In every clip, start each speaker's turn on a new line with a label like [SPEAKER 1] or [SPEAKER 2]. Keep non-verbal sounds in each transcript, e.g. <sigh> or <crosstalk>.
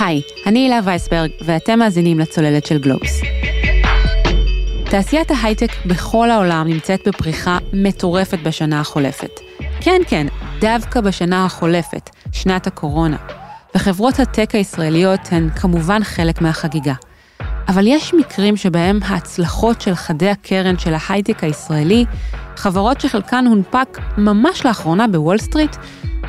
[SPEAKER 1] היי, אני הילה וייסברג, ואתם מאזינים לצוללת של גלובס. תעשיית ההייטק בכל העולם נמצאת בפריחה מטורפת בשנה החולפת. כן, כן, דווקא בשנה החולפת, שנת הקורונה. וחברות הטק הישראליות הן כמובן חלק מהחגיגה. אבל יש מקרים שבהם ההצלחות של חדי הקרן של ההייטק הישראלי, חברות שחלקן הונפק ממש לאחרונה בוול סטריט,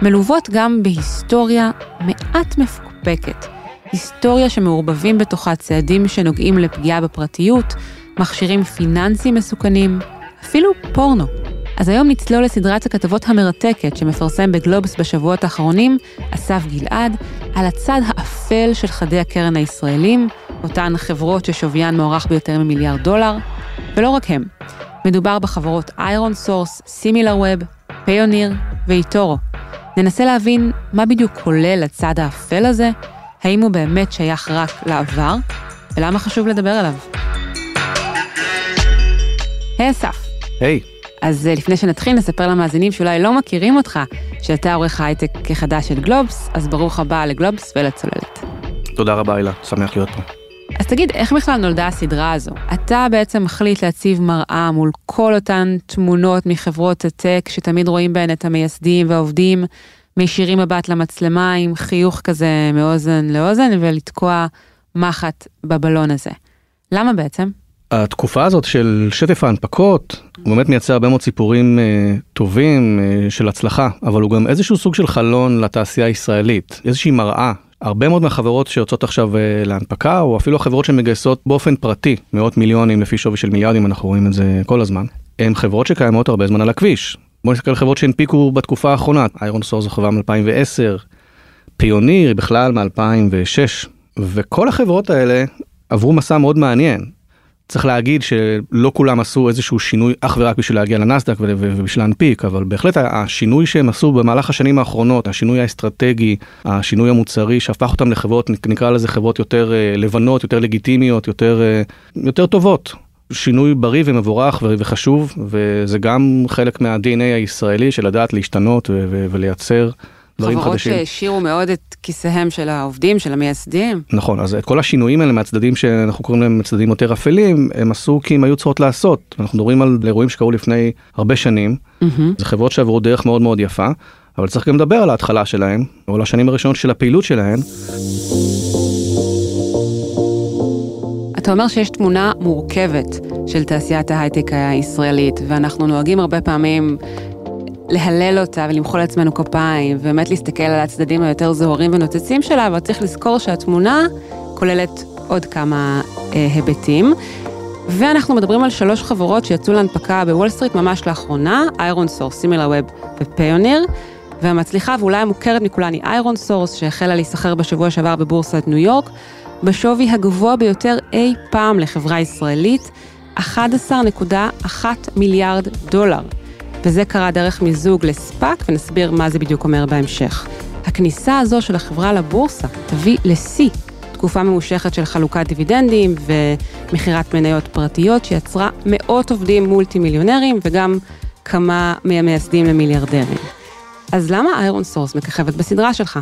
[SPEAKER 1] מלוות גם בהיסטוריה מעט מפוקפקת. היסטוריה שמעורבבים בתוכה צעדים שנוגעים לפגיעה בפרטיות, מכשירים פיננסיים מסוכנים, אפילו פורנו. אז היום נצלול לסדרת הכתבות המרתקת שמפרסם בגלובס בשבועות האחרונים, אסף גלעד, על הצד האפל של חדי הקרן הישראלים, אותן חברות ששוויין מוערך ביותר ממיליארד דולר, ולא רק הם. מדובר בחברות ironSource, SimilarWeb, Payoneer ו eToro. ננסה להבין מה בדיוק כולל הצד האפל הזה, האם הוא באמת שייך רק לעבר, ולמה חשוב לדבר עליו. היי, אסף.
[SPEAKER 2] היי.
[SPEAKER 1] אז אה, לפני שנתחיל, נספר למאזינים שאולי לא מכירים אותך, שאתה עורך הייטק החדש של גלובס, אז ברוך הבא לגלובס ולצוללת.
[SPEAKER 2] תודה רבה, הילה, שמח להיות פה.
[SPEAKER 1] אז תגיד, איך בכלל נולדה הסדרה הזו? אתה בעצם מחליט להציב מראה מול כל אותן תמונות מחברות הטק, שתמיד רואים בהן את המייסדים והעובדים, מישירים מבט למצלמה עם חיוך כזה מאוזן לאוזן, ולתקוע מחט בבלון הזה. למה בעצם?
[SPEAKER 2] התקופה הזאת של שטף ההנפקות, הוא באמת מייצר הרבה מאוד סיפורים אה, טובים אה, של הצלחה, אבל הוא גם איזשהו סוג של חלון לתעשייה הישראלית, איזושהי מראה. הרבה מאוד מהחברות שיוצאות עכשיו אה, להנפקה, או אפילו החברות שמגייסות באופן פרטי מאות מיליונים לפי שווי של מיליארדים, אנחנו רואים את זה כל הזמן, הן חברות שקיימות הרבה זמן על הכביש. בואו נסתכל על חברות שהנפיקו בתקופה האחרונה, איירון סור זו חברה מ-2010, פיוניר בכלל מ-2006, וכל החברות האלה עברו מסע מאוד מעניין. צריך להגיד שלא כולם עשו איזשהו שינוי אך ורק בשביל להגיע לנסדק ובשביל להנפיק, אבל בהחלט השינוי שהם עשו במהלך השנים האחרונות, השינוי האסטרטגי, השינוי המוצרי שהפך אותם לחברות, נקרא לזה חברות יותר אה, לבנות, יותר לגיטימיות, יותר, אה, יותר טובות. שינוי בריא ומבורך וחשוב, וזה גם חלק מה-DNA הישראלי של לדעת להשתנות ולייצר. דברים
[SPEAKER 1] חברות
[SPEAKER 2] חדשים.
[SPEAKER 1] חברות שהשאירו מאוד את כיסיהם של העובדים, של המייסדים.
[SPEAKER 2] נכון, אז את כל השינויים האלה מהצדדים שאנחנו קוראים להם צדדים יותר אפלים, הם עשו כי הם היו צריכות לעשות. אנחנו מדברים על אירועים שקרו לפני הרבה שנים, mm-hmm. זה חברות שעברו דרך מאוד מאוד יפה, אבל צריך גם לדבר על ההתחלה שלהם, או על השנים הראשונות של הפעילות שלהם.
[SPEAKER 1] אתה אומר שיש תמונה מורכבת של תעשיית ההייטק הישראלית, ואנחנו נוהגים הרבה פעמים להלל אותה ולמחוא לעצמנו כפיים, ובאמת להסתכל על הצדדים היותר זוהרים ונוצצים שלה, אבל צריך לזכור שהתמונה כוללת עוד כמה אה, היבטים. ואנחנו מדברים על שלוש חברות שיצאו להנפקה בוול סטריט ממש לאחרונה, ironSource, SimilarWeb ו Payoneer, והמצליחה ואולי המוכרת מכולן היא ironSource, שהחלה להיסחר בשבוע שעבר בבורסת ניו יורק, בשווי הגבוה ביותר אי פעם לחברה ישראלית, 11.1 מיליארד דולר. וזה קרה דרך מיזוג לספאק, ונסביר מה זה בדיוק אומר בהמשך. הכניסה הזו של החברה לבורסה תביא לשיא תקופה ממושכת של חלוקת דיבידנדים ומכירת מניות פרטיות שיצרה מאות עובדים מולטי מיליונרים וגם כמה מהמייסדים למיליארדרים. אז למה ironSource מככבת בסדרה שלך?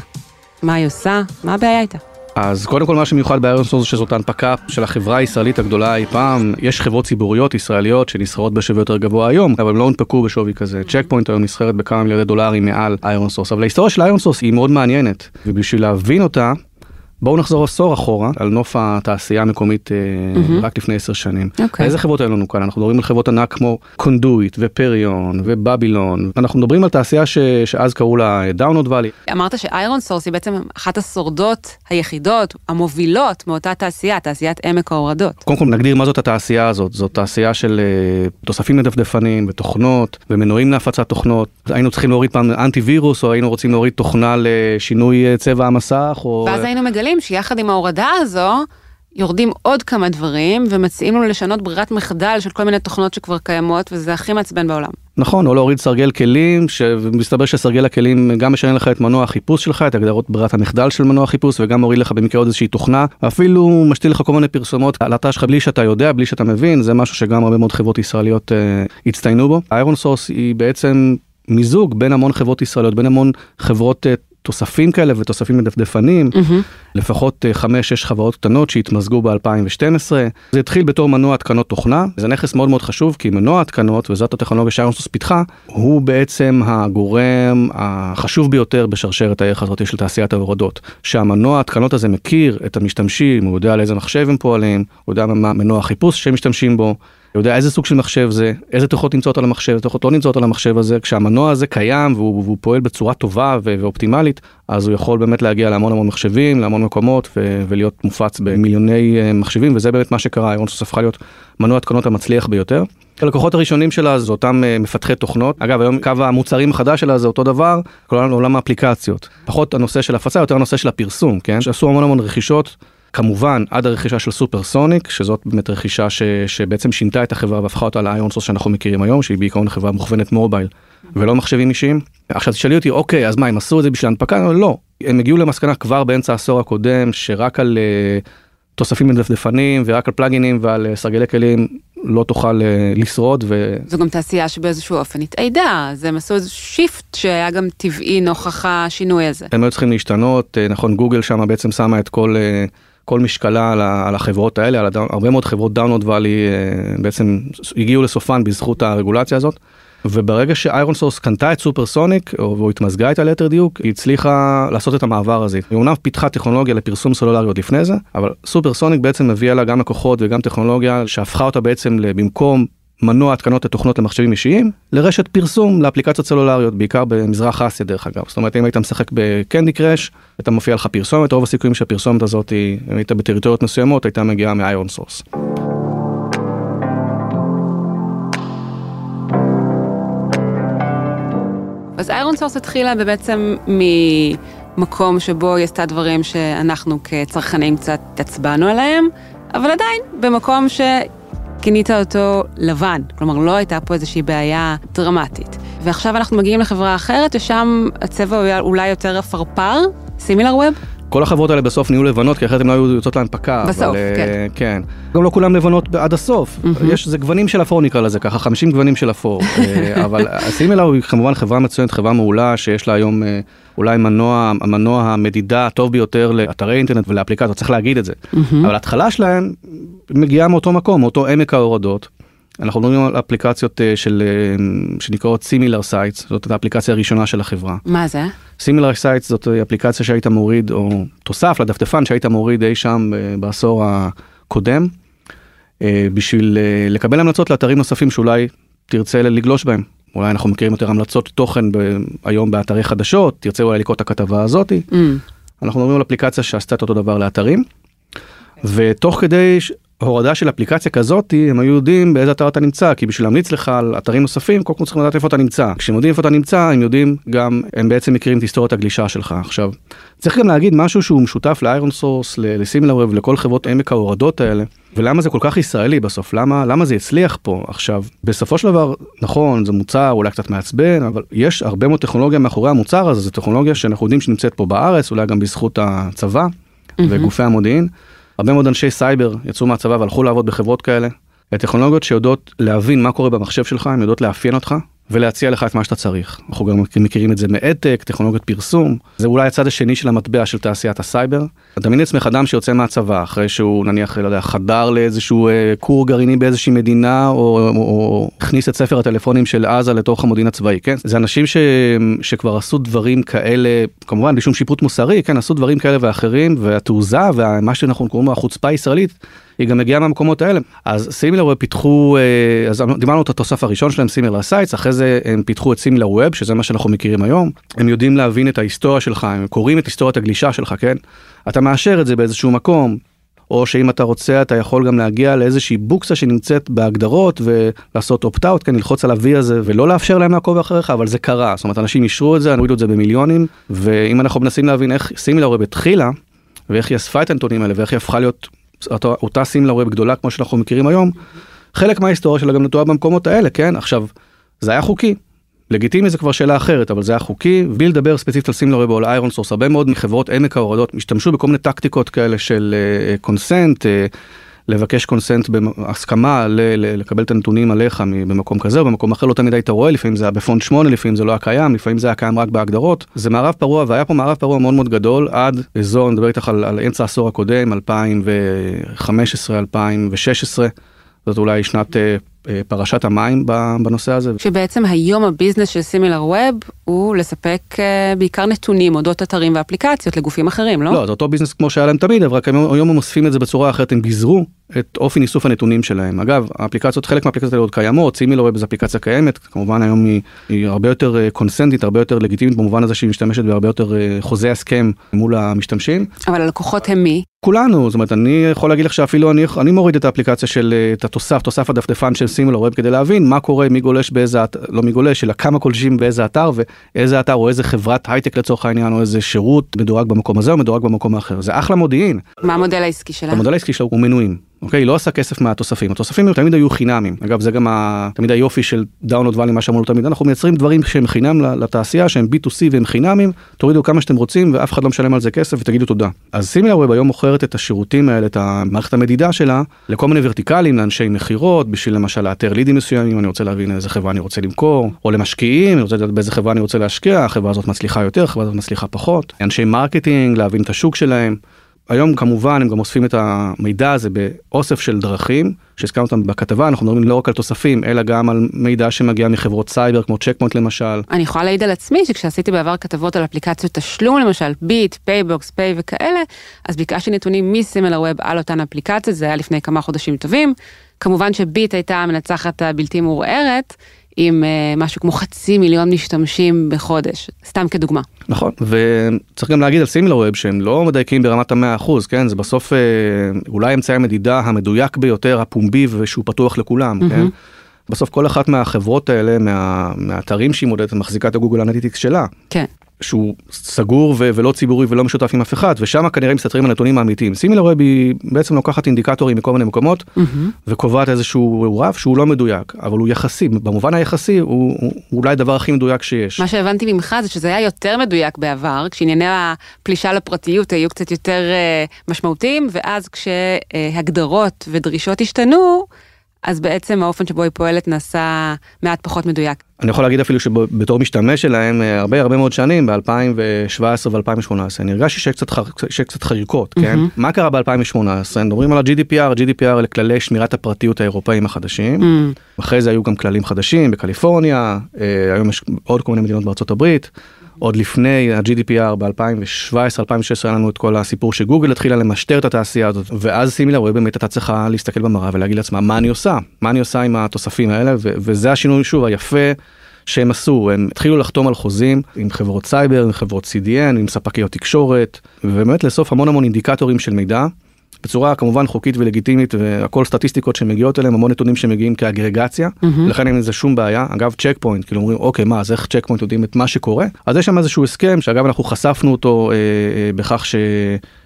[SPEAKER 1] מה היא עושה? מה הבעיה איתה?
[SPEAKER 2] אז קודם כל מה שמיוחד ב ironSource שזאת הנפקה של החברה הישראלית הגדולה אי פעם, יש חברות ציבוריות ישראליות שנסחרות בשווי יותר גבוה היום, אבל הם לא הונפקו בשווי כזה. Check Point היום נסחרת בכמה מיליארדי דולרים מעל ironSource, אבל ההיסטוריה של ironSource היא מאוד מעניינת, ובשביל להבין אותה בואו נחזור עשור אחורה על נוף התעשייה המקומית mm-hmm. רק לפני עשר שנים. אוקיי. איזה חברות היו לנו כאן? אנחנו מדברים על חברות ענק כמו Conduit ו Perion ו Babylon. אנחנו מדברים על תעשייה ש... שאז קראו לה Download Valley.
[SPEAKER 1] אמרת ש ironSource היא בעצם אחת השורדות היחידות, המובילות מאותה תעשייה, תעשיית עמק ההורדות.
[SPEAKER 2] קודם כל נגדיר מה זאת התעשייה הזאת. זאת תעשייה של אה, תוספים לדפדפנים ותוכנות ומנועים להפצת תוכנות. היינו צריכים להוריד פעם אנטי וירוס או היינו רוצים להוריד תוכנה לשינוי אה, צבע המסך. או...
[SPEAKER 1] ואז היינו מגלים מגלים שיחד עם ההורדה הזו, יורדים עוד כמה דברים ומציעים לנו לשנות ברירת מחדל של כל מיני תוכנות שכבר קיימות, וזה הכי מעצבן בעולם.
[SPEAKER 2] נכון, או להוריד סרגל כלים, שמסתבר שסרגל הכלים גם משנה לך את מנוע החיפוש שלך, את הגדרות ברירת המחדל של מנוע החיפוש, וגם מוריד לך במקרה עוד איזושהי תוכנה, אפילו משתיל לך כל מיני פרסומות על התא שלך בלי שאתה יודע, בלי שאתה מבין, זה משהו שגם הרבה מאוד חברות ישראליות אה, הצטיינו בו. ironSource היא בעצם מיזוג בין המון חברות ישראליות, בין המון חברות uh, תוספים כאלה ותוספים מדפדפנים,
[SPEAKER 1] Mm-hmm.
[SPEAKER 2] לפחות 5-6 חברות קטנות שהתמזגו ב-2012. זה התחיל בתור מנוע התקנות תוכנה, זה נכס מאוד מאוד חשוב, כי מנוע התקנות, וזאת הטכנולוגיה שאיירנסוס פיתחה, הוא בעצם הגורם החשוב ביותר בשרשרת הערך הזאת של תעשיית ההורדות. שהמנוע התקנות הזה מכיר את המשתמשים, הוא יודע על איזה מחשב הם פועלים, הוא יודע מה מנוע החיפוש שהם משתמשים בו. יודע איזה סוג של מחשב זה, איזה תוכנות נמצאות על המחשב, איזה תוכנות לא נמצאות על המחשב הזה, כשהמנוע הזה קיים והוא, והוא פועל בצורה טובה ואופטימלית, אז הוא יכול באמת להגיע להמון המון מחשבים, להמון מקומות ולהיות מופץ במיליוני uh, מחשבים, וזה באמת מה שקרה, אירונסוס הפכה להיות מנוע התקנות המצליח ביותר. הלקוחות הראשונים שלה זה אותם uh, מפתחי תוכנות, אגב היום קו המוצרים החדש שלה זה אותו דבר, כל עולם האפליקציות, פחות הנושא של הפצה, יותר הנושא של הפרסום, כן, שעשו המון המון רכישות. כמובן עד הרכישה של סופרסוניק שזאת באמת רכישה ש, שבעצם שינתה את החברה והפכה אותה לאיירונסוס שאנחנו מכירים היום שהיא בעיקרון חברה מוכוונת מובייל ולא מחשבים אישיים. עכשיו תשאלי אותי אוקיי אז מה הם עשו את זה בשביל הנפקה? לא. הם הגיעו למסקנה כבר באמצע העשור הקודם שרק על אה, תוספים לדפדפנים ורק על פלאגינים ועל אה, סרגלי כלים לא תוכל אה, לשרוד. ו...
[SPEAKER 1] זו גם תעשייה שבאיזשהו אופן התאיידה, אז הם עשו איזה shift שהיה גם טבעי נוכח השינוי הזה.
[SPEAKER 2] הם היו צריכים להשתנות, נכון גוגל שם בעצם שמה את כל... אה, כל משקלה על, על החברות האלה, על הדאונ... הרבה מאוד חברות Download Valley בעצם הגיעו לסופן בזכות הרגולציה הזאת. וברגע ש ironSource קנתה את Supersonic, או התמזגה איתה ליתר דיוק, היא הצליחה לעשות את המעבר הזה. היא אומנם פיתחה טכנולוגיה לפרסום סלולרי עוד לפני זה, אבל Supersonic בעצם הביאה לה גם לקוחות וגם טכנולוגיה שהפכה אותה בעצם במקום מנוע התקנות לתוכנות למחשבים אישיים לרשת פרסום לאפליקציות סלולריות בעיקר במזרח אסיה דרך אגב זאת אומרת אם היית משחק ב Candy Crush אתה מופיע לך פרסומת רוב הסיכויים שהפרסומת הזאת אם היית בטריטוריות מסוימות הייתה מגיעה מ ironSource.
[SPEAKER 1] אז ironSource התחילה בעצם ממקום שבו היא עשתה דברים שאנחנו כצרכנים קצת התעצבנו עליהם אבל עדיין במקום ש... כינית אותו לבן, כלומר לא הייתה פה איזושהי בעיה דרמטית. ועכשיו אנחנו מגיעים לחברה אחרת, ושם הצבע אולי יותר עפרפר, SimilarWeb?
[SPEAKER 2] כל החברות האלה בסוף נהיו לבנות, כי אחרת הן לא היו יוצאות להנפקה.
[SPEAKER 1] בסוף,
[SPEAKER 2] אבל,
[SPEAKER 1] כן.
[SPEAKER 2] כן. גם לא כולם לבנות עד הסוף.
[SPEAKER 1] מהמם.
[SPEAKER 2] יש, זה גוונים של אפור נקרא לזה ככה, 50 גוונים של אפור. אה, <laughs> אבל Similar היא כמובן חברה מצוינת, חברה מעולה, שיש לה היום אה, אולי מנוע, המנוע המדידה הטוב ביותר לאתרי אינטרנט ולאפליקציות, צריך להגיד את זה.
[SPEAKER 1] מהמם.
[SPEAKER 2] אבל ההתחלה שלהם מגיעה מאותו מקום, מאותו עמק ההורדות. אנחנו מדברים על אפליקציות אה, של, אה, שנקראות SimilarSites, זאת האפליקציה הראשונה של החברה.
[SPEAKER 1] מה זה?
[SPEAKER 2] SimilarSites זאת אפליקציה שהיית מוריד, או תוסף לדפדפן שהיית מוריד אי שם אה, בעשור הקודם, אה, בשביל אה, לקבל המלצות לאתרים נוספים שאולי תרצה לגלוש בהם. אולי אנחנו מכירים יותר המלצות תוכן ב- היום באתרי חדשות, תרצה אולי לקרוא את הכתבה הזאתי.
[SPEAKER 1] Mm.
[SPEAKER 2] אנחנו מדברים על אפליקציה שעשתה את אותו דבר לאתרים, ותוך כדי הורדה של אפליקציה כזאת הם היו יודעים באיזה אתר אתה נמצא כי בשביל להמליץ לך על אתרים נוספים קודם כל צריכים לדעת איפה אתה נמצא. כשהם יודעים איפה אתה נמצא הם יודעים גם הם בעצם מכירים את היסטוריית הגלישה שלך. עכשיו צריך גם להגיד משהו שהוא משותף ל ironSource ל Similar ולכל חברות עמק ההורדות האלה. ולמה זה כל כך ישראלי בסוף? למה למה זה הצליח פה? עכשיו בסופו של דבר נכון זה מוצר אולי קצת מעצבן אבל יש הרבה מאוד טכנולוגיה מאחורי המוצר הזה. זו טכנולוגיה שאנחנו יודעים שנמצאת פה בארץ אולי גם בזכות הצבא וגופי המודיעין. הרבה מאוד אנשי סייבר יצאו מהצבא והלכו לעבוד בחברות כאלה. טכנולוגיות שיודעות להבין מה קורה במחשב שלך, הן יודעות לאפיין אותך ולהציע לך את מה שאתה צריך. אנחנו גם מכירים את זה מ AdTech, טכנולוגיות פרסום. זה אולי הצד השני של המטבע של תעשיית הסייבר. תדמיין לעצמך אדם שיוצא מהצבא אחרי שהוא נניח, לא יודע, חדר לאיזשהו אה, כור גרעיני באיזושהי מדינה או, או, או הכניס את ספר הטלפונים של עזה לתוך המודיעין הצבאי, כן? זה אנשים ש, שכבר עשו דברים כאלה, כמובן בלי שום שיפוט מוסרי, כן? עשו דברים כאלה ואחרים והתעוזה ומה שאנחנו קוראים לו החוצפה הישראלית. היא גם מגיעה מהמקומות האלה. אז Similar פיתחו, אה, אז דיברנו את התוסף הראשון שלהם, SimilarSites, אחרי זה הם פיתחו את SimilarWeb, שזה מה שאנחנו מכירים היום. הם יודעים להבין את ההיסטוריה שלך, הם קוראים את היסטוריית הגלישה שלך, כן? אתה מאשר את זה באיזשהו מקום, או שאם אתה רוצה אתה יכול גם להגיע לאיזושהי בוקסה שנמצאת בהגדרות ולעשות אופט-אאוט, כן, ללחוץ על ה-V הזה ולא לאפשר להם לעקוב אחריך, אבל זה קרה. זאת אומרת, אנשים אישרו את זה, הורידו את זה במיליונים, ואם אנחנו מנסים להבין איך סימילר ווב התחילה, ואיך היא אספה את הנתונים האלה, ואיך היא הפכה להיות אותה, סימילר ווב גדולה כמו שאנחנו מכירים היום, חלק מההיסטוריה שלה גם נטועה במקומות האלה, כן? עכשיו, זה היה חוקי. לגיטימי זה כבר שאלה אחרת, אבל זה היה חוקי. בלי לדבר ספציפית על SimilarWeb או ironSource, הרבה מאוד מחברות עמק ההורדות השתמשו בכל מיני טקטיקות כאלה של קונסנט, uh, uh, לבקש consent ל- לקבל את הנתונים עליך במקום כזה או במקום אחר, לא תמיד היית רואה, לפעמים זה היה בפונט 8, לפעמים זה לא היה קיים, לפעמים זה היה קיים רק בהגדרות. זה מערב פרוע, והיה פה מערב פרוע מאוד מאוד גדול עד אזור, אני מדבר איתך על, על אמצע העשור הקודם, 2015, 2016, זאת אולי שנת אה, פרשת המים בנושא הזה.
[SPEAKER 1] שבעצם היום הביזנס של SimilarWeb הוא לספק אה, בעיקר נתונים אודות אתרים ואפליקציות לגופים אחרים, לא?
[SPEAKER 2] לא, זה אותו ביזנס כמו שהיה להם תמיד, אבל רק היום הם אוספים את זה בצורה אחרת, הם גיזרו את אופן איסוף הנתונים שלהם. אגב, האפליקציות, חלק מהאפליקציות האלה עוד קיימות, SimilarWeb זו אפליקציה קיימת, כמובן היום היא, היא הרבה יותר אה, קונסנטית, הרבה יותר לגיטימית במובן הזה שהיא משתמשת בהרבה יותר חוזה הסכם מול המשתמשים.
[SPEAKER 1] אבל הלקוחות הם מי?
[SPEAKER 2] כולנו, זאת אומרת, אני יכול להגיד לך שאפילו אני, אני מוריד את האפליקציה של, את התוסף, תוסף הדפדפן של סימילר ווב כדי להבין מה קורה, מי גולש באיזה, לא מי גולש, אלא כמה גולשים באיזה אתר ואיזה אתר או איזה חברת הייטק לצורך העניין או איזה שירות מדורג במקום הזה או מדורג במקום האחר. זה אחלה מודיעין.
[SPEAKER 1] מה המודל העסקי שלה?
[SPEAKER 2] המודל העסקי שלה הוא מנויים. אוקיי? היא לא עושה כסף מהתוספים, התוספים תמיד היו חינמים. אגב, זה גם ה... תמיד היופי של דאונלוד ואלי, מה שאמרנו תמיד, אנחנו מייצרים דברים שהם חינם לתעשייה, שהם B2C והם חינמים, תורידו כמה שאתם רוצים ואף אחד לא משלם על זה כסף ותגידו תודה. אז SimilarWeb היום מוכרת את השירותים האלה, את המערכת המדידה שלה, לכל מיני ורטיקלים, לאנשי מכירות, בשביל למשל לאתר לידים מסוימים, אני רוצה להבין איזה חברה אני רוצה למכור, או למשקיעים, אני רוצה לדעת באיזה חברה אני רוצה להשקיע, החברה הזאת. היום כמובן הם גם אוספים את המידע הזה באוסף של דרכים שהזכרנו אותם בכתבה אנחנו מדברים לא רק על תוספים אלא גם על מידע שמגיע מחברות סייבר כמו Check Point למשל.
[SPEAKER 1] אני יכולה להעיד על עצמי שכשעשיתי בעבר כתבות על אפליקציות תשלום למשל bit PayBox Pay וכאלה אז ביקשתי נתונים מ SimilarWeb על אותן אפליקציות זה היה לפני כמה חודשים טובים כמובן שביט הייתה המנצחת הבלתי מעורערת. עם uh, משהו כמו חצי מיליון משתמשים בחודש, סתם כדוגמה.
[SPEAKER 2] נכון, וצריך גם להגיד על SimilarWeb שהם לא מדייקים ברמת המאה אחוז, כן? זה בסוף uh, אולי אמצעי המדידה המדויק ביותר, הפומבי ושהוא פתוח לכולם, mm-hmm. כן? בסוף כל אחת מהחברות האלה, מה, מהאתרים שהיא מודדת, מחזיקה את ה Google Analytics שלה.
[SPEAKER 1] כן.
[SPEAKER 2] שהוא סגור ו- ולא ציבורי ולא משותף עם אף אחד ושם כנראה מסתתרים הנתונים האמיתיים. SimilarWeb היא בעצם לוקחת אינדיקטורים מכל מיני מקומות mm-hmm. וקובעת איזשהו רף שהוא לא מדויק אבל הוא יחסי במובן היחסי הוא, הוא אולי הדבר הכי מדויק שיש.
[SPEAKER 1] מה שהבנתי ממך זה שזה היה יותר מדויק בעבר כשענייני הפלישה לפרטיות היו קצת יותר uh, משמעותיים ואז כשהגדרות ודרישות השתנו. אז בעצם האופן שבו היא פועלת נעשה מעט פחות מדויק.
[SPEAKER 2] אני יכול להגיד אפילו שבתור משתמש שלהם אה, הרבה הרבה מאוד שנים ב2017 ו2018 אני הרגשתי שיש קצת, שיש קצת חריקות כן mm-hmm. מה קרה ב2018 מדברים על ה-GDPR GDPR אלה כללי שמירת הפרטיות האירופאים החדשים mm-hmm. אחרי זה היו גם כללים חדשים בקליפורניה אה, היום יש עוד כל מיני מדינות בארצות הברית. עוד לפני ה-GDPR ב-2017-2016 היה לנו את כל הסיפור שגוגל התחילה למשטר את התעשייה הזאת ואז שימי לב באמת הייתה צריכה להסתכל במראה ולהגיד לעצמה מה אני עושה מה אני עושה עם התוספים האלה וזה השינוי שוב היפה שהם עשו הם התחילו לחתום על חוזים עם חברות סייבר עם חברות CDN עם ספקיות תקשורת ובאמת לאסוף המון המון אינדיקטורים של מידע. בצורה כמובן חוקית ולגיטימית והכל סטטיסטיקות שמגיעות אליהם המון נתונים שמגיעים כאגרגציה mm-hmm. לכן אין לזה שום בעיה אגב Check Point כאילו אומרים אוקיי מה אז איך Check Point יודעים את מה שקורה אז יש שם איזשהו הסכם שאגב אנחנו חשפנו אותו אה, אה, בכך ש...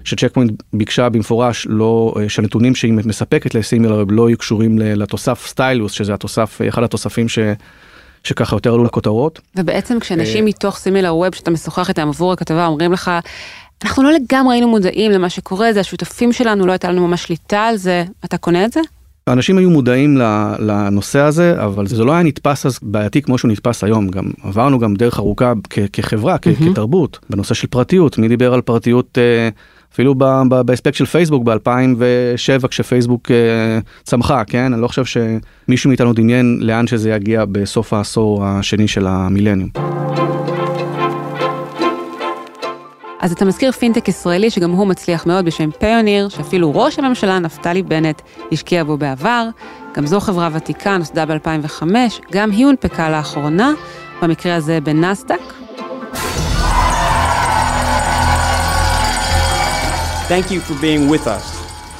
[SPEAKER 2] ש Check Point ביקשה במפורש לא אה, שהנתונים שהיא מספקת ל Similar לא יהיו קשורים לתוסף Stylus שזה התוסף אחד התוספים ש... שככה יותר עלו לכותרות.
[SPEAKER 1] ובעצם כשאנשים מתוך סימילר ווב שאתה משוחח איתם עבור הכתבה אומרים לך אנחנו לא לגמרי היינו מודעים למה שקורה, זה השותפים שלנו, לא הייתה לנו ממש שליטה על זה. אתה קונה את זה?
[SPEAKER 2] אנשים היו מודעים לנושא הזה, אבל זה לא היה נתפס אז בעייתי כמו שהוא נתפס היום. גם עברנו גם דרך ארוכה כחברה, mm-hmm. כתרבות, בנושא של פרטיות. מי דיבר על פרטיות אה, אפילו באספקט של פייסבוק ב-2007 כשפייסבוק אה, צמחה, כן? אני לא חושב שמישהו מאיתנו דמיין לאן שזה יגיע בסוף העשור השני של המילניום.
[SPEAKER 1] אז אתה מזכיר פינטק ישראלי שגם הוא מצליח מאוד בשם פיוניר, שאפילו ראש הממשלה נפתלי בנט השקיע בו בעבר. גם זו חברה ותיקה, נוסדה ב-2005, גם היא הונפקה לאחרונה, במקרה הזה בנסדק. Thank you for being with us.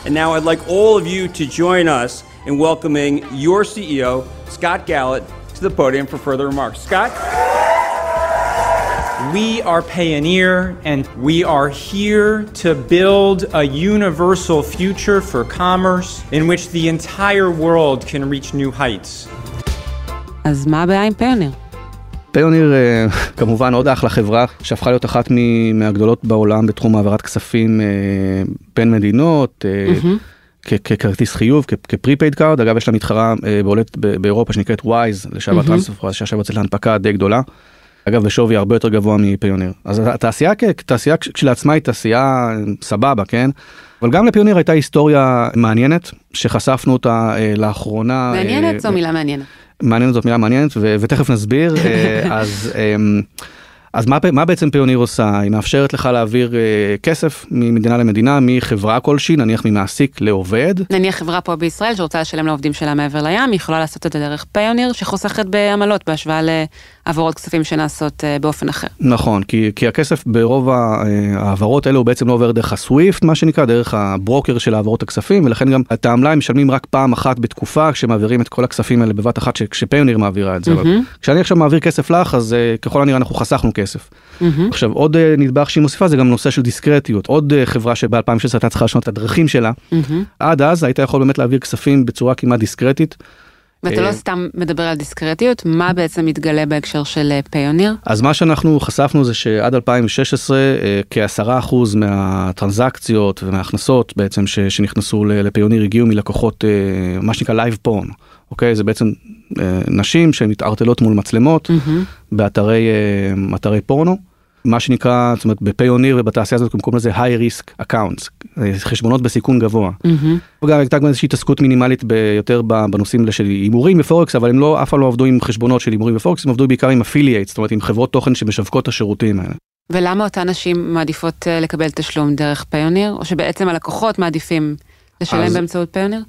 [SPEAKER 1] And now I'd like all of you to join us in welcoming your CEO, Scott Gallett, to the podium for further remarks. Scott? We are Payoneer, and we are here to build a universal future for commerce in which the entire world can reach new heights. אז מה הבעיה עם Payoneer?
[SPEAKER 2] Payoneer <laughs> כמובן עוד אחלה חברה שהפכה להיות אחת מהגדולות בעולם בתחום העברת כספים בין מדינות. Mm-hmm. ככרטיס חיוב, כ prepaid card, אגב יש לה מתחרה בולט באירופה שנקראת Wise, לשעבר Transfer, שעכשיו יוצאת להנפקה די גדולה. אגב בשווי הרבה יותר גבוה מפיוניר. אז התעשייה כתעשייה כשלעצמה היא תעשייה סבבה, כן? אבל גם לפיוניר הייתה היסטוריה מעניינת, שחשפנו אותה אה, לאחרונה.
[SPEAKER 1] מעניינת אה, זו מילה מעניינת.
[SPEAKER 2] מעניינת זאת מילה מעניינת, ו- ותכף נסביר. אה, <laughs> אז... אה, אז מה, מה בעצם פיוניר עושה? היא מאפשרת לך להעביר אה, כסף ממדינה למדינה, מחברה כלשהי, נניח ממעסיק לעובד.
[SPEAKER 1] נניח חברה פה בישראל שרוצה לשלם לעובדים שלה מעבר לים, היא יכולה לעשות את זה דרך פיוניר שחוסכת בעמלות בהשוואה להעברות כספים שנעשות אה, באופן אחר.
[SPEAKER 2] נכון, כי, כי הכסף ברוב אה, ההעברות האלו הוא בעצם לא עובר דרך הסוויפט, מה שנקרא, דרך הברוקר של העברות הכספים, ולכן גם את העמלה הם משלמים רק פעם אחת בתקופה כשמעבירים את כל הכספים האלה בבת אחת כשפיוניר מעבירה את זה. Mm-hmm. אבל כשאני עכשיו מעביר כסף לך, אז ככל הנראה אנחנו חסכנו כסף. Mm-hmm. עכשיו עוד אה, נדבך שהיא מוסיפה זה גם נושא של דיסקרטיות עוד אה, חברה שב-2016 הייתה צריכה לשנות את הדרכים שלה mm-hmm. עד אז היית יכול באמת להעביר כספים בצורה כמעט דיסקרטית.
[SPEAKER 1] ואתה לא אה, סתם מדבר על דיסקרטיות, מה בעצם מתגלה בהקשר של פיוניר?
[SPEAKER 2] אז מה שאנחנו חשפנו זה שעד 2016 כעשרה אחוז מהטרנזקציות ומההכנסות בעצם שנכנסו לפיוניר הגיעו מלקוחות מה שנקרא live porn. אוקיי? זה בעצם אה, נשים שמתערטלות מול מצלמות mm-hmm. באתרי אה, פורנו. מה שנקרא, זאת אומרת, בפיוניר ובתעשייה הזאת קוראים לזה high risk accounts, אה, חשבונות בסיכון גבוה. Mm-hmm. וגם הייתה גם איזושהי התעסקות מינימלית ביותר בנושאים של הימורים בפורקס, אבל הם לא, אף פעם לא עבדו עם חשבונות של הימורים בפורקס, הם עבדו בעיקר עם affiliate, זאת אומרת עם חברות תוכן שמשווקות את השירותים האלה.
[SPEAKER 1] ולמה אותן נשים מעדיפות לקבל תשלום דרך פיוניר, או שבעצם הלקוחות מעדיפים לשלם אז... באמצעות פיוניר?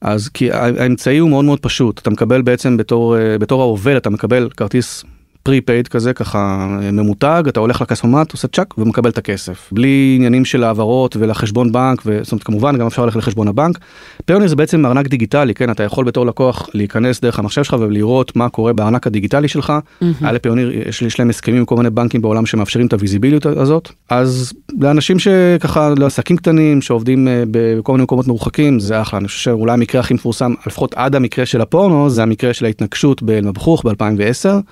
[SPEAKER 2] אז כי האמצעי הוא מאוד מאוד פשוט, אתה מקבל בעצם בתור, אה, בתור העובד, אתה מקבל כרטיס prepaid כזה ככה ממותג אתה הולך לכספומט עושה צ'ק ומקבל את הכסף בלי עניינים של העברות ולחשבון בנק וזאת אומרת כמובן גם אפשר ללכת לחשבון הבנק. פיוניר זה בעצם ארנק דיגיטלי כן אתה יכול בתור לקוח להיכנס דרך המחשב שלך ולראות מה קורה בארנק הדיגיטלי שלך. Mm-hmm. היה לפיוניר יש, יש להם הסכמים עם כל מיני בנקים בעולם שמאפשרים את ה visibility הזאת אז לאנשים שככה לעסקים קטנים שעובדים אה, בכל מיני מקומות מרוחקים זה אחלה אני חושב שאולי המקרה הכי מפורסם לפחות עד המקרה של הפורנו זה המקרה של ההתנגשות באל-מבחוך ב-2010.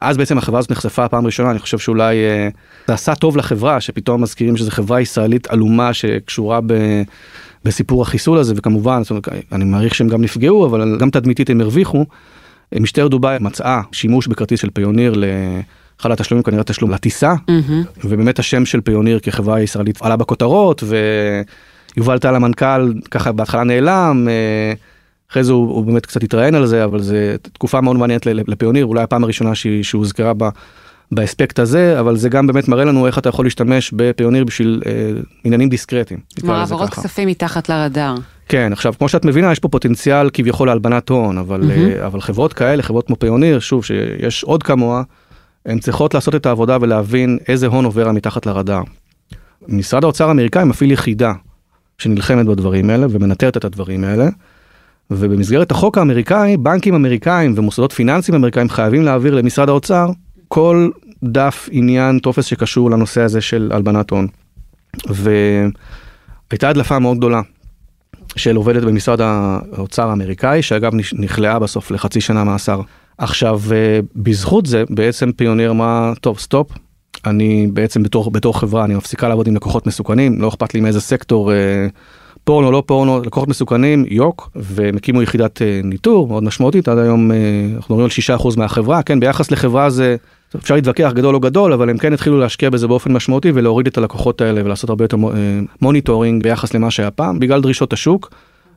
[SPEAKER 2] אז בעצם החברה הזאת נחשפה פעם ראשונה, אני חושב שאולי אה, זה עשה טוב לחברה, שפתאום מזכירים שזו חברה ישראלית עלומה שקשורה ב... בסיפור החיסול הזה, וכמובן, זאת אומרת, אני מעריך שהם גם נפגעו, אבל גם תדמיתית הם הרוויחו. משטרת דובאי מצאה שימוש בכרטיס של פיוניר לאחד התשלומים, כנראה תשלום לטיסה, mm-hmm. ובאמת השם של פיוניר כחברה ישראלית עלה בכותרות, ויובל טל המנכ"ל ככה בהתחלה נעלם. אה, אחרי זה הוא, הוא באמת קצת התראיין על זה, אבל זה תקופה מאוד מעניינת לפיוניר, אולי הפעם הראשונה שהוזכרה בה. באספקט הזה, אבל זה גם באמת מראה לנו איך אתה יכול להשתמש בפיוניר בשביל אה, עניינים דיסקרטיים.
[SPEAKER 1] כלומר, העברות כספים מתחת לרדאר.
[SPEAKER 2] כן, עכשיו, כמו שאת מבינה, יש פה פוטנציאל כביכול להלבנת הון, אבל, mm-hmm. אה, אבל חברות כאלה, חברות כמו פיוניר, שוב, שיש עוד כמוה, הן צריכות לעשות את העבודה ולהבין איזה הון עובר מתחת לרדאר. משרד האוצר האמריקאי מפעיל יחידה שנלחמת בדברים האלה ומנטרת את הדברים האלה. ובמסגרת החוק האמריקאי, בנקים אמריקאים ומוסדות פיננסיים אמריקאים חייבים להעביר למשרד האוצר כל דף עניין טופס שקשור לנושא הזה של הלבנת הון. והייתה הדלפה מאוד גדולה של עובדת במשרד האוצר האמריקאי, שאגב נכלאה בסוף לחצי שנה מאסר. עכשיו, בזכות זה בעצם פיוניר אמרה, טוב, סטופ, אני בעצם בתור, בתור חברה, אני מפסיקה לעבוד עם לקוחות מסוכנים, לא אכפת לי מאיזה סקטור. אה, פורנו לא פורנו לקוחות מסוכנים יוק והם הקימו יחידת אה, ניטור מאוד משמעותית עד היום אה, אנחנו מדברים על 6% מהחברה כן ביחס לחברה זה אפשר להתווכח גדול או גדול אבל הם כן התחילו להשקיע בזה באופן משמעותי ולהוריד את הלקוחות האלה ולעשות הרבה יותר monitoring ביחס למה שהיה פעם בגלל דרישות השוק.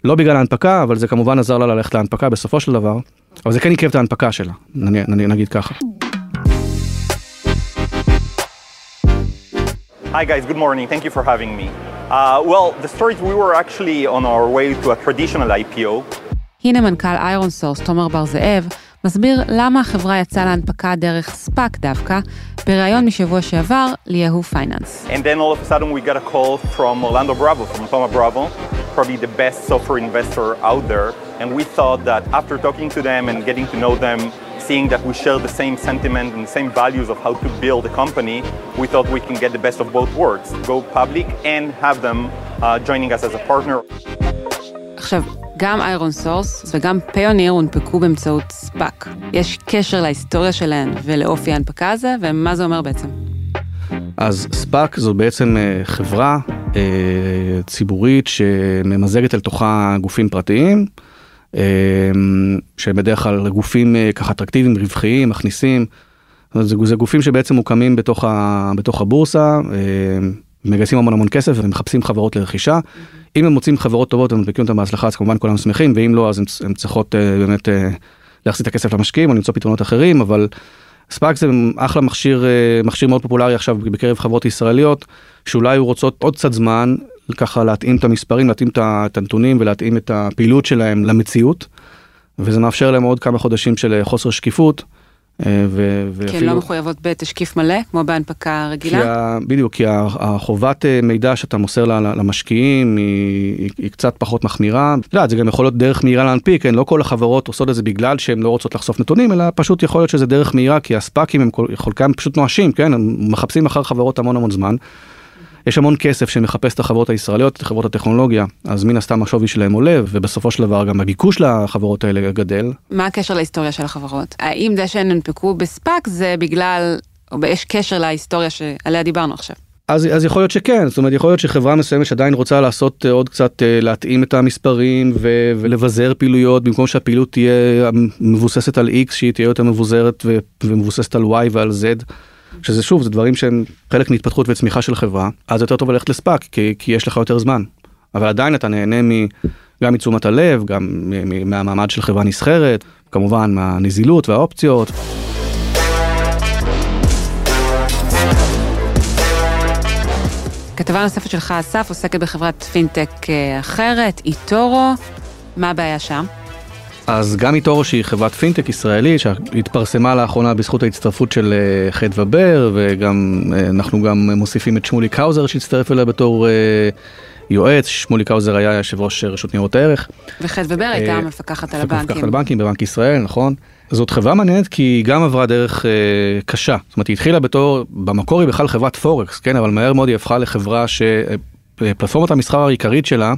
[SPEAKER 2] לא בגלל ההנפקה אבל זה כמובן עזר לה ללכת להנפקה בסופו של דבר אבל זה כן עיכב את ההנפקה שלה נגיד ככה.
[SPEAKER 3] Hi guys, good morning. Thank you for having me. Uh, well, the story is we were actually on our way to a traditional IPO.
[SPEAKER 1] הנה מנכ"ל איירון סורס, תומר בר זאב, מסביר למה החברה יצאה להנפקה דרך ספאק דווקא, בריאיון משבוע שעבר ליהו פייננס.
[SPEAKER 3] And then all of a sudden we got a call from Orlando Bravo, from Toma Bravo, probably the best software investor out there, and we thought that after talking to them and getting to know them, seeing that we share the same sentiment and the same values of how to build a company, we thought we can get the best of both worlds, go public and have them uh, joining us as a partner.
[SPEAKER 1] עכשיו, גם איירון סורס וגם פיוניר הונפקו באמצעות ספאק. יש קשר להיסטוריה שלהן ולאופי ההנפקה הזה, ומה זה אומר בעצם?
[SPEAKER 2] אז ספאק זו בעצם חברה ציבורית שממזגת אל תוכה גופים פרטיים, שהם בדרך כלל גופים ככה אטרקטיביים, רווחיים, מכניסים. זה, זה גופים שבעצם מוקמים בתוך, ה, בתוך הבורסה, מגייסים המון המון כסף ומחפשים חברות לרכישה. אם הם מוצאים חברות טובות ומדביקים אותם בהצלחה אז כמובן כולם שמחים ואם לא אז הם צריכות באמת להחזיר את הכסף למשקיעים או למצוא פתרונות אחרים אבל ספאק זה אחלה מכשיר מכשיר מאוד פופולרי עכשיו בקרב חברות ישראליות שאולי רוצות עוד קצת זמן ככה להתאים את המספרים להתאים את הנתונים ולהתאים את הפעילות שלהם למציאות. וזה מאפשר להם עוד כמה חודשים של חוסר שקיפות.
[SPEAKER 1] אה, ואפילו... כי הן לא מחויבות בתשקיף מלא, כמו בהנפקה רגילה?
[SPEAKER 2] כי בדיוק, כי החובת אה, מידע שאתה מוסר למשקיעים היא, היא קצת פחות מחמירה. את יודעת, זה גם יכול להיות דרך מהירה להנפיק, כן? לא כל החברות עושות את זה בגלל שהן לא רוצות לחשוף נתונים, אלא פשוט יכול להיות שזה דרך מהירה, כי הספאקים הם חלקם פשוט נואשים, כן? הם מחפשים אחר חברות המון המון זמן. יש המון כסף שמחפש את החברות הישראליות, את חברות הטכנולוגיה, אז מן הסתם השווי שלהם עולה, ובסופו של דבר גם הביקוש לחברות האלה גדל.
[SPEAKER 1] מה הקשר להיסטוריה של החברות? האם זה שהן הונפקו בספאק זה בגלל, או יש קשר להיסטוריה שעליה דיברנו עכשיו?
[SPEAKER 2] אז, אז יכול להיות שכן, זאת אומרת יכול להיות שחברה מסוימת שעדיין רוצה לעשות uh, עוד קצת uh, להתאים את המספרים ו- ולבזר פעילויות במקום שהפעילות תהיה מבוססת על x שהיא תהיה יותר מבוזרת ו- ומבוססת על y ועל z. שזה שוב, זה דברים שהם חלק מהתפתחות וצמיחה של חברה, אז יותר טוב ללכת לספאק, כי, כי יש לך יותר זמן. אבל עדיין אתה נהנה מ, גם מתשומת הלב, גם מהמעמד של חברה נסחרת, כמובן מהנזילות והאופציות.
[SPEAKER 1] כתבה נוספת שלך, אסף, עוסקת בחברת פינטק אה, אחרת, איטורו. מה הבעיה שם?
[SPEAKER 2] אז גם איטורו שהיא חברת פינטק ישראלית שהתפרסמה לאחרונה בזכות ההצטרפות של אה, חדווה בר וגם אה, אנחנו גם מוסיפים את שמולי קאוזר שהצטרף אליה בתור אה, יועץ, שמולי קאוזר היה יושב ראש רשות ניירות הערך.
[SPEAKER 1] וחדווה בר הייתה המפקחת על הבנקים.
[SPEAKER 2] מפקחת על הבנקים בבנק ישראל, נכון. זאת חברה מעניינת כי היא גם עברה דרך אה, קשה. זאת אומרת היא התחילה בתור, במקור היא בכלל חברת פורקס, כן, אבל מהר מאוד היא הפכה לחברה שפלטפורמת המסחר העיקרית שלה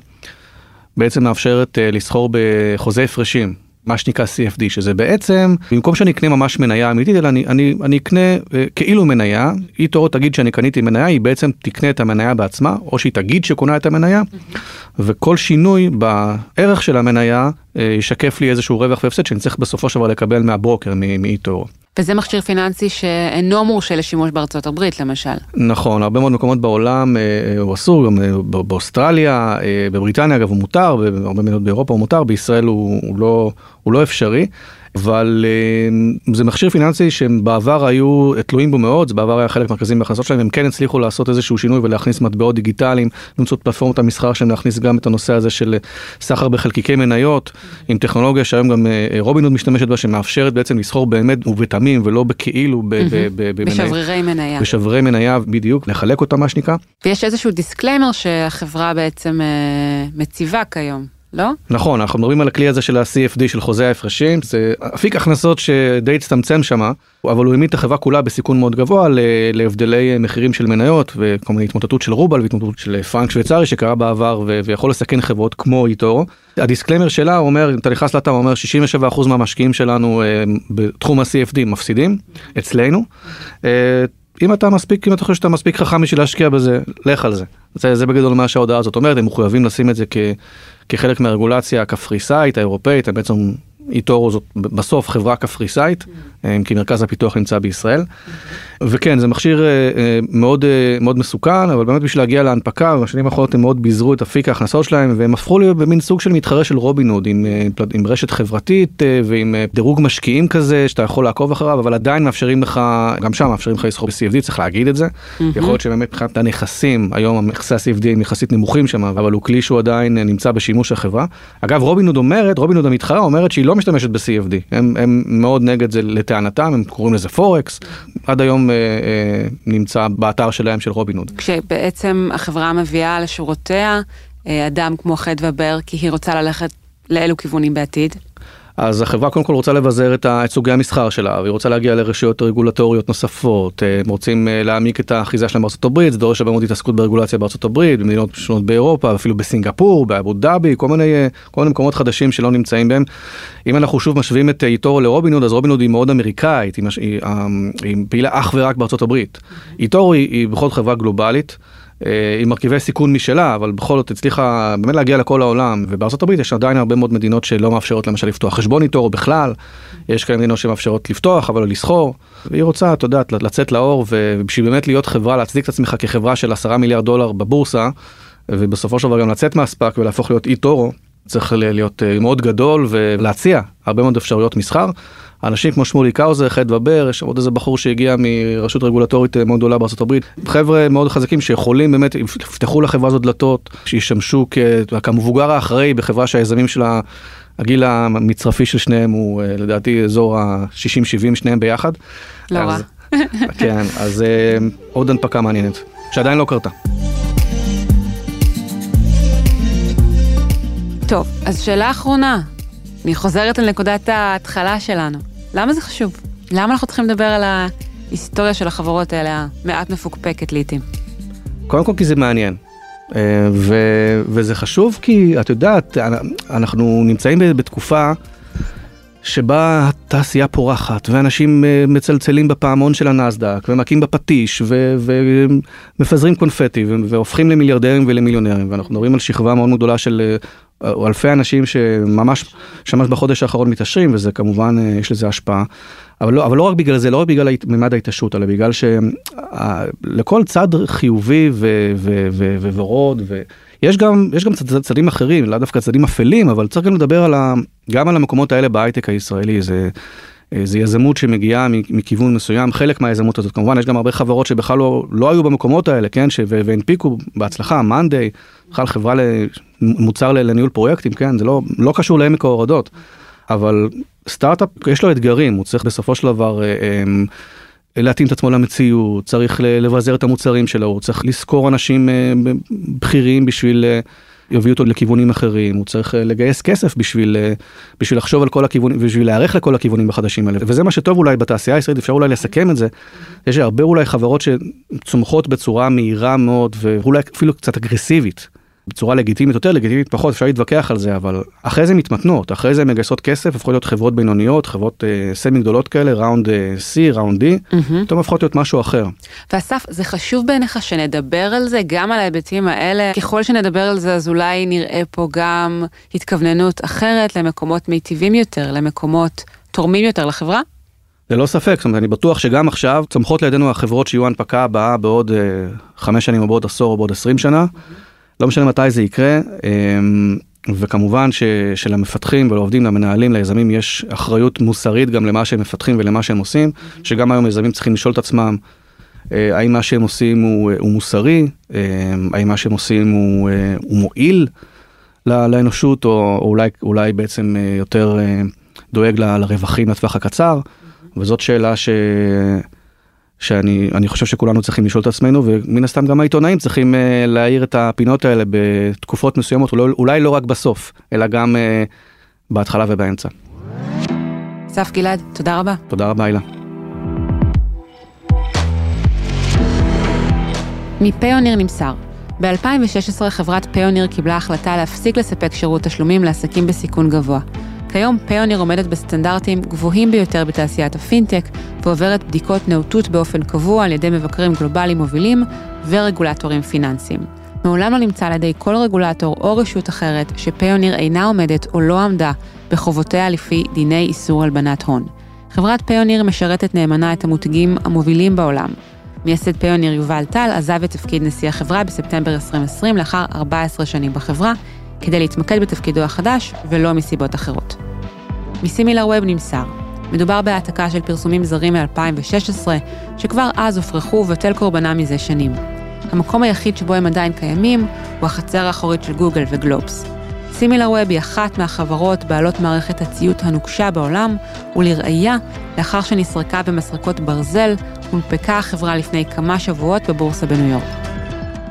[SPEAKER 2] בעצם מאפשרת uh, לסחור בחוזה הפרשים, מה שנקרא CFD, שזה בעצם, במקום שאני אקנה ממש מניה אמיתית, אלא אני, אני, אני אקנה uh, כאילו מניה, היא תורו תגיד שאני קניתי מניה, היא בעצם תקנה את המניה בעצמה, או שהיא תגיד שקונה את המניה, mm-hmm. וכל שינוי בערך של המניה uh, ישקף לי איזשהו רווח והפסד שאני צריך בסופו של דבר לקבל מהברוקר, מאיטורו.
[SPEAKER 1] וזה מכשיר פיננסי שאינו מורשה לשימוש בארצות הברית למשל.
[SPEAKER 2] נכון, הרבה מאוד מקומות בעולם אה, אה, הוא אסור, גם אה, באוסטרליה, בבריטניה אגב הוא מותר, בהרבה מדינות באירופה הוא מותר, בישראל הוא, הוא, לא, הוא לא אפשרי. אבל אה, זה מכשיר פיננסי שהם בעבר היו תלויים בו מאוד, זה בעבר היה חלק מרכזי מהכנסות שלהם, הם כן הצליחו לעשות איזשהו שינוי ולהכניס מטבעות דיגיטליים, באמצעות פלטפורמות המסחר שלהם להכניס גם את הנושא הזה של סחר בחלקיקי מניות, עם טכנולוגיה שהיום גם אה, רובינהוד משתמשת בה, שמאפשרת בעצם לסחור באמת ובתמים ולא בכאילו
[SPEAKER 1] בשברירי מניה.
[SPEAKER 2] בשברירי מניה בדיוק, לחלק אותה מה שנקרא.
[SPEAKER 1] ויש איזשהו דיסקליימר שהחברה בעצם אה, מציבה כיום. לא?
[SPEAKER 2] נכון, אנחנו מדברים על הכלי הזה של ה-CFD של חוזה ההפרשים, זה אפיק הכנסות שדי הצטמצם שמה, אבל הוא העמיד את החברה כולה בסיכון מאוד גבוה להבדלי מחירים של מניות וכל מיני התמוטטות של רובל והתמוטטות של פרנק שוויצרי שקרה בעבר ויכול לסכן חברות כמו איטורו. הדיסקליימר שלה אומר, אתה נכנס לאתר, אומר 67% מהמשקיעים שלנו אה, בתחום ה-CFD מפסידים אצלנו. אם אתה מספיק, אם אתה חושב שאתה מספיק חכם בשביל להשקיע בזה, לך על זה. זה, זה בגדול מה שההודעה הזאת אומרת, הם מחויבים לשים את זה כ, כחלק מהרגולציה הקפריסאית, האירופאית, הם בעצם איטורו זאת בסוף חברה קפריסאית, אה, כי מרכז הפיתוח נמצא בישראל. וכן, זה מכשיר אה, אה, מאוד מאוד מסוכן, אבל באמת בשביל להגיע להנפקה, בשנים האחרונות הם מאוד ביזרו את אפיק ההכנסות שלהם, והם הפכו להיות במין סוג של מתחרה של רובינוד, עם, עם רשת חברתית ועם דירוג משקיעים כזה, שאתה יכול לעקוב אחריו, אבל עדיין מאפשרים לך, גם שם מאפשרים לך לסחור ב-CFD, צריך להגיד את זה. יכול להיות שבאמת מבחינת הנכסים, היום נכסי ה-CFD הם יחסית נמוכים שם, אבל הוא כלי שהוא עדיין נמצא בשימוש החברה. אגב, רובינוד אומרת, רובינוד המתחרה אומרת שהיא לא משתמשת ב-CFD, הם, הם מאוד נגד זה לטענתם, הם קוראים לזה פורקס, עד היום אה, אה, נמצא באתר שלהם של רובינהוד.
[SPEAKER 1] כשבעצם החברה מביאה לשורותיה אה, אדם כמו חדווה בר, כי היא רוצה ללכת לאילו כיוונים בעתיד?
[SPEAKER 2] אז החברה קודם כל רוצה לבזר את, סוגי המסחר שלה, והיא רוצה להגיע לרשויות רגולטוריות נוספות, אה, הם רוצים אה, להעמיק את האחיזה שלהם בארצות הברית, זה דורש הרבה מאוד התעסקות ברגולציה בארצות הברית, במדינות שונות באירופה, אפילו בסינגפור, באבו דאבי, כל מיני, אה, כל מיני מקומות חדשים שלא נמצאים בהם. אם אנחנו שוב משווים את איטורו לרובינוד, אז רובינוד היא מאוד אמריקאית, היא, היא, היא פעילה אך ורק בארצות הברית. איטורו היא, היא בכלל חברה גלובלית. אה, עם מרכיבי סיכון משלה, אבל בכל זאת הצליחה באמת להגיע לכל העולם, ובארצות הברית יש עדיין הרבה מאוד מדינות שלא מאפשרות למשל לפתוח חשבון איטורו, או בכלל, יש כאלה מדינות שמאפשרות לפתוח, אבל לא לסחור, והיא רוצה, אתה יודע, לצאת לאור, ובשביל באמת להיות חברה, להצדיק את עצמך כחברה של עשרה מיליארד דולר בבורסה, ובסופו של דבר גם לצאת מהספאק ולהפוך להיות אי טורו, צריך להיות אה, מאוד גדול ולהציע הרבה מאוד אפשרויות מסחר. אנשים כמו שמולי קאוזר, חד ובר, יש עוד איזה בחור שהגיע מרשות רגולטורית אה, מאוד גדולה הברית, חבר'ה מאוד חזקים שיכולים באמת, יפתחו לחברה הזאת דלתות, שישמשו כמבוגר האחראי בחברה שהיזמים שלה, הגיל המצרפי של שניהם הוא אה, לדעתי אזור ה-60-70 שניהם ביחד.
[SPEAKER 1] לא רע. <laughs>
[SPEAKER 2] כן, אז עוד הנפקה מעניינת, שעדיין לא קרתה.
[SPEAKER 1] טוב, אז שאלה אחרונה. אני חוזרת לנקודת ההתחלה שלנו. למה זה חשוב? למה אנחנו צריכים לדבר על ההיסטוריה של החברות האלה, המעט מפוקפקת לעיתים?
[SPEAKER 2] קודם כל כי זה מעניין. אה, ו, וזה חשוב כי את יודעת, אנחנו נמצאים בתקופה שבה התעשייה פורחת ואנשים אה, מצלצלים בפעמון של הנסדק ומכים בפטיש ו, ומפזרים קונפטי והופכים למיליארדרים ולמיליונרים ואנחנו מדברים על שכבה מאוד גדולה של אה, או אלפי אנשים שממש, שממש בחודש האחרון מתעשרים, וזה כמובן, אה, יש לזה השפעה. אבל לא, אבל לא רק בגלל זה, לא רק בגלל מימד ההתעשרות, אלא בגלל שלכל צד חיובי וורוד, ויש גם, יש גם צד, צדים אחרים, לא דווקא צדים אפלים, אבל צריך גם לדבר על ה, גם על המקומות האלה בהייטק הישראלי. זה, אה, זה יזמות שמגיעה מכיוון מסוים, חלק מהיזמות הזאת, כמובן יש גם הרבה חברות שבכלל לא, לא היו במקומות האלה, כן, ש, והנפיקו בהצלחה, מאנדיי, בכלל חברה למוצר לניהול פרויקטים, כן, זה לא, לא קשור לעמק ההורדות, אבל סטארט-אפ יש לו אתגרים, הוא צריך בסופו של דבר אה, אה, להתאים את עצמו למציאות, צריך לבזר את המוצרים שלו, הוא צריך לשכור אנשים בכירים בשביל... יביא אותו לכיוונים אחרים, הוא צריך אה, לגייס כסף בשביל, אה, בשביל לחשוב על כל הכיוונים, בשביל להיערך לכל הכיוונים החדשים האלה. וזה מה שטוב אולי בתעשייה הישראלית, אפשר אולי לסכם את זה. יש הרבה אולי חברות שצומחות בצורה מהירה מאוד, ואולי אפילו קצת אגרסיבית. בצורה לגיטימית יותר, לגיטימית פחות, אפשר להתווכח על זה, אבל אחרי זה מתמתנות, אחרי זה מגייסות כסף, הופכות להיות חברות בינוניות, חברות אה, סמי גדולות כאלה, ראונד אה, C, ראונד D, פתאום הופכות להיות משהו אחר.
[SPEAKER 1] ואסף, זה חשוב בעיניך שנדבר על זה, גם על ההיבטים האלה, ככל שנדבר על זה אז אולי נראה פה גם התכווננות אחרת למקומות מיטיבים יותר, למקומות תורמים יותר לחברה?
[SPEAKER 2] ללא ספק, זאת אומרת, אני בטוח שגם עכשיו צומחות לידינו החברות שיהיו הנפקה הבאה בעוד אה, חמש שנים או בעוד עשור או בעוד עשרים שנה. Mm-hmm. לא משנה מתי זה יקרה, אמ, וכמובן שלמפתחים ולעובדים, למנהלים, ליזמים, יש אחריות מוסרית גם למה שהם מפתחים ולמה שהם עושים, שגם היום יזמים צריכים לשאול את עצמם, אה, האם מה שהם עושים הוא, הוא מוסרי, אמ, האם מה שהם עושים הוא, אה, הוא מועיל לאנושות, או, או אולי, אולי בעצם אה, יותר דואג לרווחים לטווח הקצר, וזאת שאלה ש... שאני חושב שכולנו צריכים לשאול את עצמנו ומן הסתם גם העיתונאים צריכים uh, להעיר את הפינות האלה בתקופות מסוימות אולי, אולי לא רק בסוף אלא גם uh, בהתחלה ובאמצע.
[SPEAKER 1] אסף גלעד תודה רבה.
[SPEAKER 2] תודה רבה הילה.
[SPEAKER 1] מפיוניר נמסר ב-2016 חברת פיוניר קיבלה החלטה להפסיק לספק שירות תשלומים לעסקים בסיכון גבוה. כיום פיוניר עומדת בסטנדרטים גבוהים ביותר בתעשיית הפינטק, ועוברת בדיקות נאותות באופן קבוע על ידי מבקרים גלובליים מובילים ורגולטורים פיננסיים. מעולם לא נמצא על ידי כל רגולטור או רשות אחרת שפיוניר אינה עומדת או לא עמדה בחובותיה לפי דיני איסור הלבנת הון. חברת פיוניר משרתת נאמנה את המותגים המובילים בעולם. מייסד פיוניר יובל טל עזב את תפקיד נשיא החברה בספטמבר 2020 לאחר 14 שנים בחברה, כדי להתמקד בתפקידו החדש ולא מסיבות אחרות. מסימילר ווב נמסר, מדובר בהעתקה של פרסומים זרים מ-2016, שכבר אז הופרכו ובטל קורבנם מזה שנים. המקום היחיד שבו הם עדיין קיימים הוא החצר האחורית של גוגל וגלובס. סימילר ווב היא אחת מהחברות בעלות מערכת הציות הנוקשה בעולם, ולראיה, לאחר שנסרקה במסרקות ברזל, הונפקה החברה לפני כמה שבועות בבורסה בניו יורק.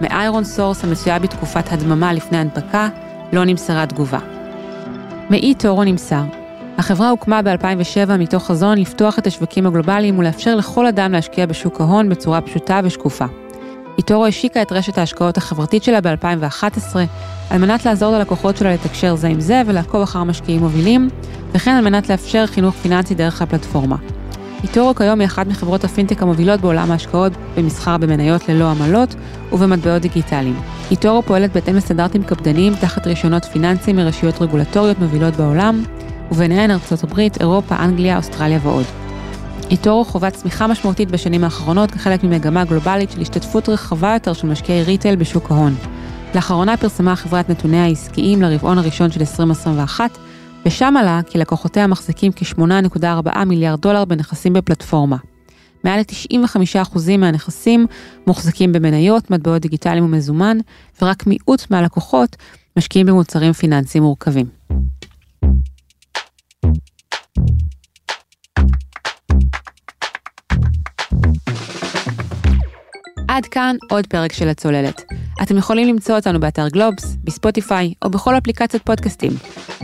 [SPEAKER 1] מאיירון סורס המצויה בתקופת הדממה לפני הנפקה, לא נמסרה תגובה. מאיטורו נמסר, החברה הוקמה ב-2007 מתוך חזון לפתוח את השווקים הגלובליים ולאפשר לכל אדם להשקיע בשוק ההון בצורה פשוטה ושקופה. איטורו השיקה את רשת ההשקעות החברתית שלה ב-2011, על מנת לעזור ללקוחות שלה לתקשר זה עם זה ולעקוב אחר משקיעים מובילים, וכן על מנת לאפשר חינוך פיננסי דרך הפלטפורמה. איטורו כיום היא אחת מחברות הפינטק המובילות בעולם ההשקעות במסחר במניות ללא עמלות ובמטבעות דיגיטליים. איטורו פועלת בהתאם לסטנדרטים קפדניים תחת רישיונות פיננסיים מרשויות רגולטוריות מובילות בעולם, וביניהן ארצות הברית, אירופה, אנגליה, אוסטרליה ועוד. eToro חווה צמיחה משמעותית בשנים האחרונות כחלק ממגמה גלובלית של השתתפות רחבה יותר של משקיעי retail בשוק ההון. לאחרונה פרסמה החברה את נתוניה העסקיים לרבעון הראשון של 2021, ושם עלה כי לקוחותיה מחזיקים כ-8.4 מיליארד דולר בנכסים בפלטפורמה. מעל ל-95% מהנכסים מוחזקים במניות, מטבעות דיגיטליים ומזומן, ורק מיעוט מהלקוחות משקיעים במוצרים פיננסיים מורכבים. עד כאן עוד פרק של הצוללת. אתם יכולים למצוא אותנו באתר גלובס, בספוטיפיי או בכל אפליקציות פודקאסטים.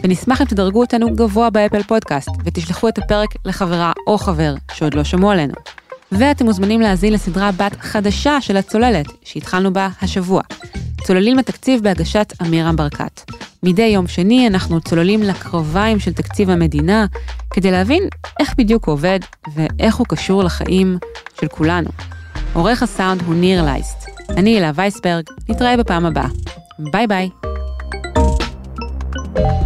[SPEAKER 1] ונשמח אם תדרגו אותנו גבוה באפל פודקאסט ותשלחו את הפרק לחברה או חבר שעוד לא שמעו עלינו. ואתם מוזמנים להאזין לסדרה בת חדשה של הצוללת, שהתחלנו בה השבוע. צוללים לתקציב בהגשת אמירם ברקת. מדי יום שני אנחנו צוללים לקרביים של תקציב המדינה, כדי להבין איך בדיוק הוא עובד ואיך הוא קשור לחיים של כולנו. עורך הסאונד הוא ניר לייסט. אני אלה וייסברג, נתראה בפעם הבאה. ביי ביי. thank you